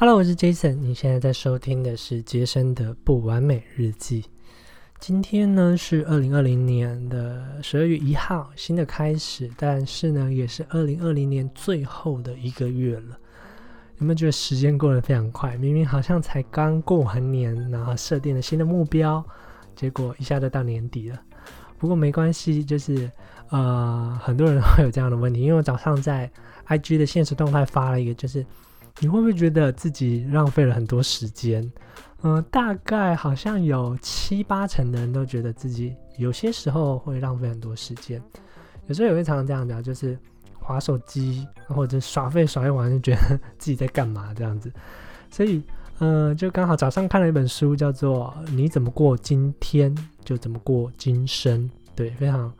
Hello，我是 Jason，你现在在收听的是杰森的不完美日记。今天呢是二零二零年的十二月一号，新的开始，但是呢也是二零二零年最后的一个月了。有没有觉得时间过得非常快？明明好像才刚过完年，然后设定了新的目标，结果一下就到年底了。不过没关系，就是呃很多人会有这样的问题，因为我早上在 IG 的现实动态发了一个，就是你会不会觉得自己浪费了很多时间？嗯，大概好像有七八成的人都觉得自己有些时候会浪费很多时间，有时候也会常常这样讲，就是。划手机或者耍废耍一玩就觉得自己在干嘛这样子，所以嗯，就刚好早上看了一本书，叫做《你怎么过今天就怎么过今生》，对，非常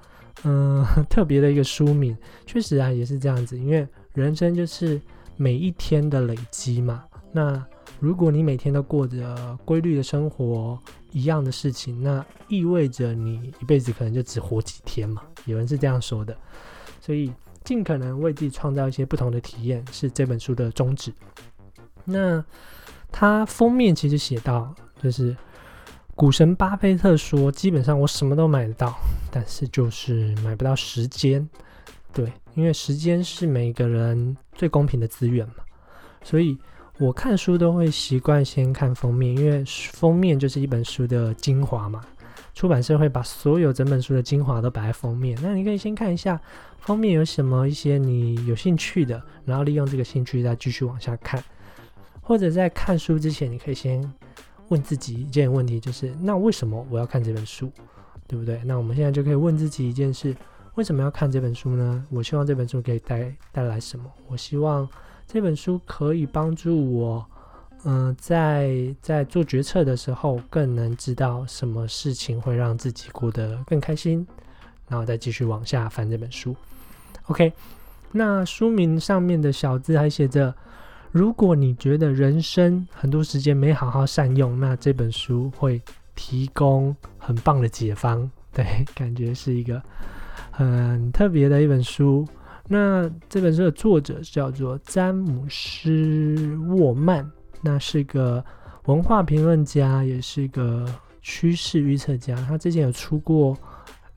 嗯 特别的一个书名。确实啊，也是这样子，因为人生就是每一天的累积嘛。那如果你每天都过着规律的生活，一样的事情，那意味着你一辈子可能就只活几天嘛。有人是这样说的，所以。尽可能为自己创造一些不同的体验，是这本书的宗旨。那它封面其实写到，就是股神巴菲特说，基本上我什么都买得到，但是就是买不到时间。对，因为时间是每个人最公平的资源嘛。所以我看书都会习惯先看封面，因为封面就是一本书的精华嘛。出版社会把所有整本书的精华都摆在封面，那你可以先看一下封面有什么一些你有兴趣的，然后利用这个兴趣再继续往下看。或者在看书之前，你可以先问自己一件问题，就是那为什么我要看这本书，对不对？那我们现在就可以问自己一件事：为什么要看这本书呢？我希望这本书可以带带来什么？我希望这本书可以帮助我。嗯，在在做决策的时候，更能知道什么事情会让自己过得更开心，然后再继续往下翻这本书。OK，那书名上面的小字还写着：如果你觉得人生很多时间没好好善用，那这本书会提供很棒的解方。对，感觉是一个很特别的一本书。那这本书的作者叫做詹姆斯沃曼。那是个文化评论家，也是个趋势预测家。他之前有出过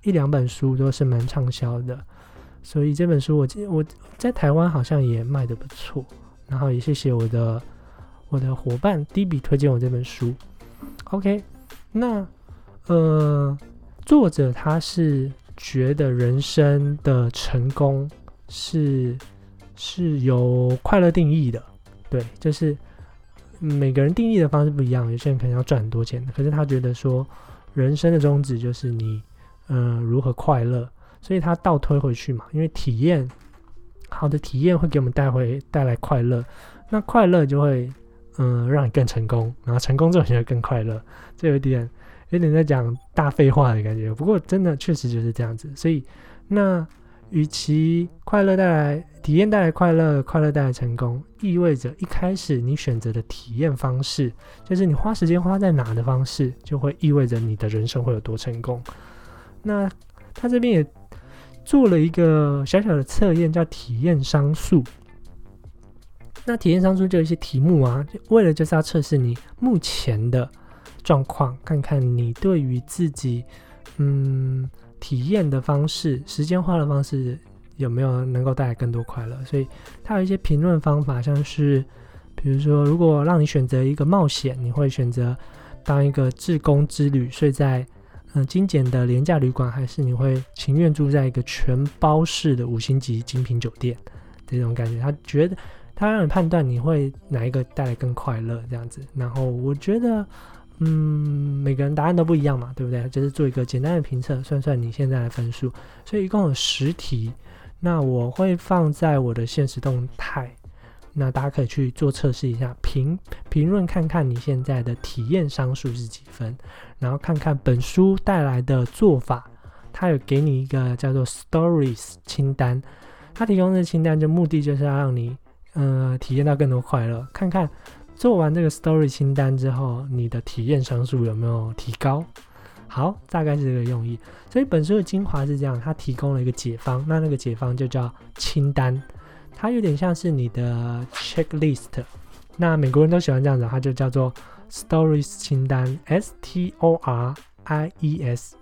一两本书，都是蛮畅销的。所以这本书，我我在台湾好像也卖的不错。然后也谢谢我的我的伙伴 D B 推荐我这本书。OK，那呃，作者他是觉得人生的成功是是由快乐定义的，对，就是。每个人定义的方式不一样，有些人可能要赚很多钱，可是他觉得说，人生的宗旨就是你，嗯，如何快乐，所以他倒推回去嘛，因为体验好的体验会给我们带回带来快乐，那快乐就会，嗯，让你更成功，然后成功之后你就更快乐，这有点有点在讲大废话的感觉，不过真的确实就是这样子，所以那。与其快乐带来体验带来快乐，快乐带来成功，意味着一开始你选择的体验方式，就是你花时间花在哪的方式，就会意味着你的人生会有多成功。那他这边也做了一个小小的测验，叫体验商数。那体验商数就一些题目啊，为了就是要测试你目前的状况，看看你对于自己，嗯。体验的方式、时间花的方式有没有能够带来更多快乐？所以它有一些评论方法，像是比如说，如果让你选择一个冒险，你会选择当一个志工之旅，睡在嗯精简的廉价旅馆，还是你会情愿住在一个全包式的五星级精品酒店？这种感觉，他觉得他让你判断你会哪一个带来更快乐这样子。然后我觉得。嗯，每个人答案都不一样嘛，对不对？就是做一个简单的评测，算算你现在的分数。所以一共有十题，那我会放在我的现实动态，那大家可以去做测试一下，评评论看看你现在的体验商数是几分，然后看看本书带来的做法，它有给你一个叫做 Stories 清单，它提供的清单就目的就是要让你，呃，体验到更多快乐，看看。做完这个 story 清单之后，你的体验商数有没有提高？好，大概是这个用意。所以本书的精华是这样，它提供了一个解方，那那个解方就叫清单，它有点像是你的 checklist，那美国人都喜欢这样子，它就叫做 Stories 清单，S T O R I E S。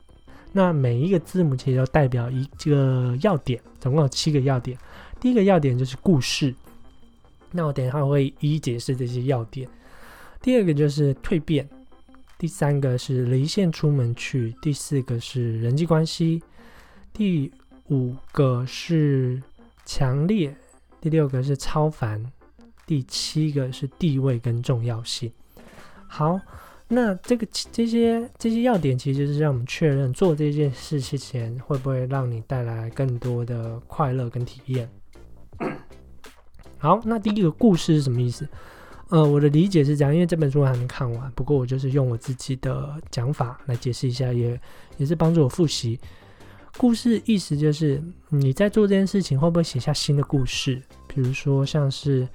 那每一个字母其实都代表一个要点，总共有七个要点。第一个要点就是故事，那我等一下会一一解释这些要点。第二个就是蜕变，第三个是离线出门去，第四个是人际关系，第五个是强烈，第六个是超凡，第七个是地位跟重要性。好。那这个这些这些要点，其实就是让我们确认做这件事之前会不会让你带来更多的快乐跟体验。好，那第一个故事是什么意思？呃，我的理解是这样，因为这本书我还没看完，不过我就是用我自己的讲法来解释一下，也也是帮助我复习。故事意思就是你在做这件事情会不会写下新的故事？比如说像是，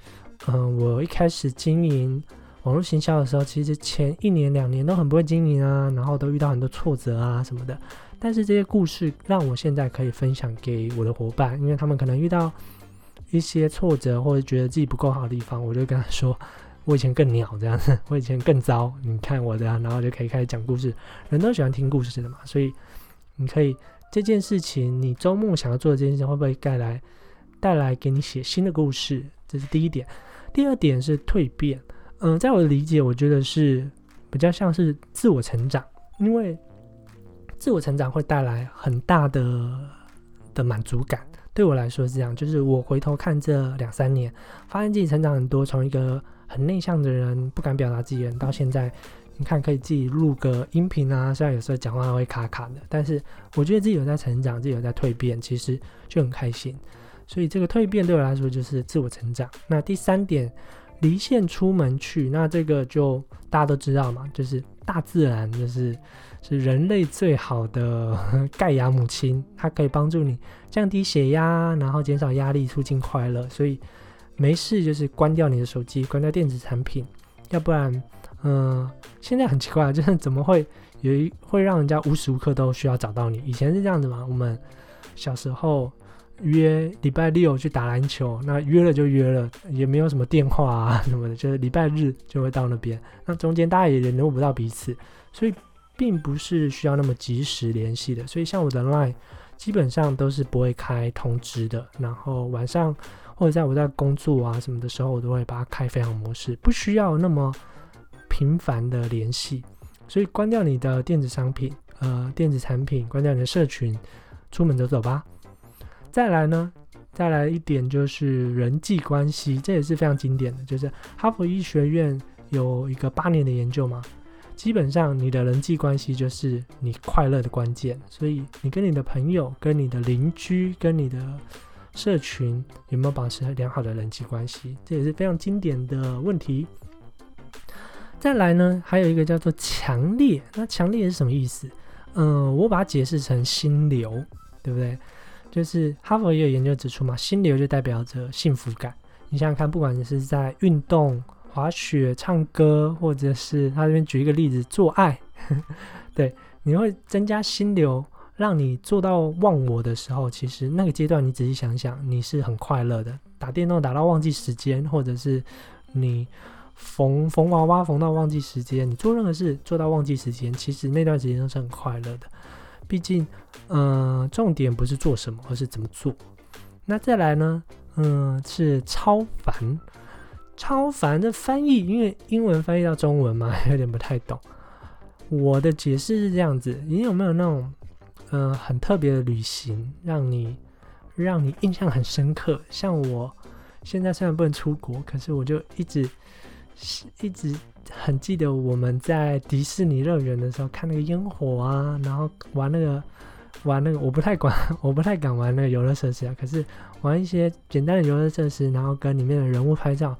嗯，我一开始经营。网络行销的时候，其实前一年两年都很不会经营啊，然后都遇到很多挫折啊什么的。但是这些故事让我现在可以分享给我的伙伴，因为他们可能遇到一些挫折或者觉得自己不够好的地方，我就跟他说：“我以前更鸟这样子，我以前更糟，你看我的。”然后就可以开始讲故事。人都喜欢听故事的嘛，所以你可以这件事情，你周末想要做的这件事情，会不会带来带来给你写新的故事？这是第一点。第二点是蜕变。嗯，在我的理解，我觉得是比较像是自我成长，因为自我成长会带来很大的的满足感。对我来说是这样，就是我回头看这两三年，发现自己成长很多，从一个很内向的人、不敢表达自己的人，到现在，你看可以自己录个音频啊，虽然有时候讲话会卡卡的，但是我觉得自己有在成长，自己有在蜕变，其实就很开心。所以这个蜕变对我来说就是自我成长。那第三点。离线出门去，那这个就大家都知道嘛，就是大自然，就是是人类最好的盖亚母亲，它可以帮助你降低血压，然后减少压力，促进快乐。所以没事就是关掉你的手机，关掉电子产品，要不然，嗯，现在很奇怪，就是怎么会有一会让人家无时无刻都需要找到你？以前是这样子嘛，我们小时候。约礼拜六去打篮球，那约了就约了，也没有什么电话啊什么的，就是礼拜日就会到那边。那中间大家也联络不到彼此，所以并不是需要那么及时联系的。所以像我的 Line 基本上都是不会开通知的，然后晚上或者在我在工作啊什么的时候，我都会把它开飞行模式，不需要那么频繁的联系。所以关掉你的电子商品，呃，电子产品，关掉你的社群，出门走走吧。再来呢，再来一点就是人际关系，这也是非常经典的。就是哈佛医学院有一个八年的研究嘛，基本上你的人际关系就是你快乐的关键。所以你跟你的朋友、跟你的邻居、跟你的社群有没有保持良好的人际关系，这也是非常经典的问题。再来呢，还有一个叫做强烈，那强烈是什么意思？嗯，我把它解释成心流，对不对？就是哈佛也有研究指出嘛，心流就代表着幸福感。你想想看，不管你是在运动、滑雪、唱歌，或者是他这边举一个例子，做爱，对，你会增加心流，让你做到忘我的时候，其实那个阶段你仔细想想，你是很快乐的。打电动打到忘记时间，或者是你缝缝娃娃缝到忘记时间，你做任何事做到忘记时间，其实那段时间都是很快乐的。毕竟，嗯，重点不是做什么，而是怎么做。那再来呢？嗯，是超凡。超凡的翻译，因为英文翻译到中文嘛，有点不太懂。我的解释是这样子：你有没有那种，嗯，很特别的旅行，让你让你印象很深刻？像我现在虽然不能出国，可是我就一直一直。很记得我们在迪士尼乐园的时候看那个烟火啊，然后玩那个玩那个，我不太管，我不太敢玩那个游乐设施啊。可是玩一些简单的游乐设施，然后跟里面的人物拍照，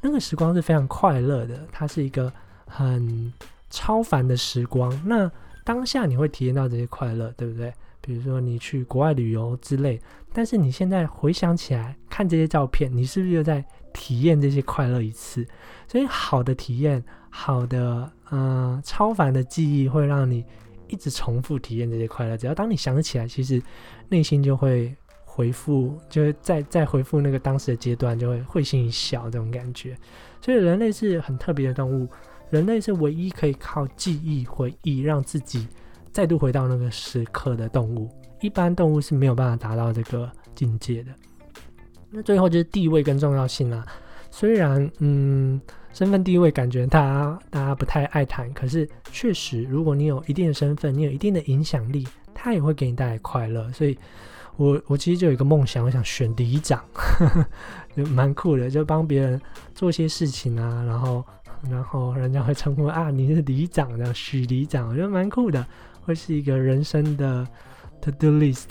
那个时光是非常快乐的。它是一个很超凡的时光。那当下你会体验到这些快乐，对不对？比如说你去国外旅游之类，但是你现在回想起来看这些照片，你是不是又在？体验这些快乐一次，所以好的体验，好的，嗯，超凡的记忆会让你一直重复体验这些快乐。只要当你想起来，其实内心就会回复，就是再再回复那个当时的阶段，就会会心一笑这种感觉。所以人类是很特别的动物，人类是唯一可以靠记忆回忆让自己再度回到那个时刻的动物。一般动物是没有办法达到这个境界的。那最后就是地位跟重要性啦。虽然嗯，身份地位感觉大家大家不太爱谈，可是确实，如果你有一定的身份，你有一定的影响力，它也会给你带来快乐。所以，我我其实就有一个梦想，我想选里长，蛮酷的，就帮别人做些事情啊，然后然后人家会称呼啊你是里长，的许里长，我觉得蛮酷的，会是一个人生的 to do list。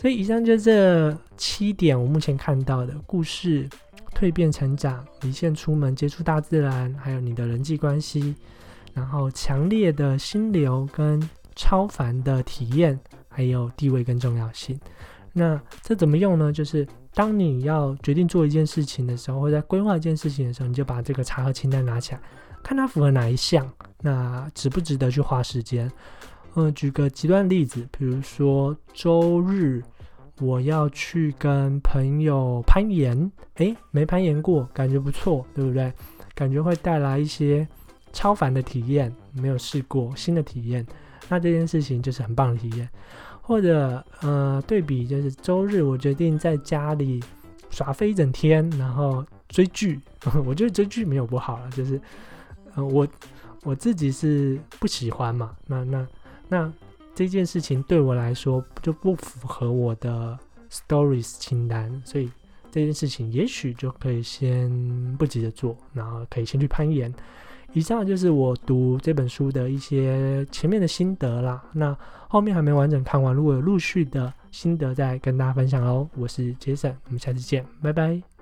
所以以上就这七点，我目前看到的故事：蜕变、成长、离线出门、接触大自然，还有你的人际关系，然后强烈的心流跟超凡的体验，还有地位跟重要性。那这怎么用呢？就是当你要决定做一件事情的时候，或者在规划一件事情的时候，你就把这个查核清单拿起来，看它符合哪一项，那值不值得去花时间。嗯，举个极端例子，比如说周日我要去跟朋友攀岩，诶，没攀岩过，感觉不错，对不对？感觉会带来一些超凡的体验，没有试过新的体验，那这件事情就是很棒的体验。或者呃，对比就是周日我决定在家里耍飞一整天，然后追剧，我觉得追剧没有不好了，就是呃我我自己是不喜欢嘛，那那。那这件事情对我来说就不符合我的 stories 清单，所以这件事情也许就可以先不急着做，然后可以先去攀岩。以上就是我读这本书的一些前面的心得啦。那后面还没完整看完，如果有陆续的心得再跟大家分享哦。我是杰森，我们下次见，拜拜。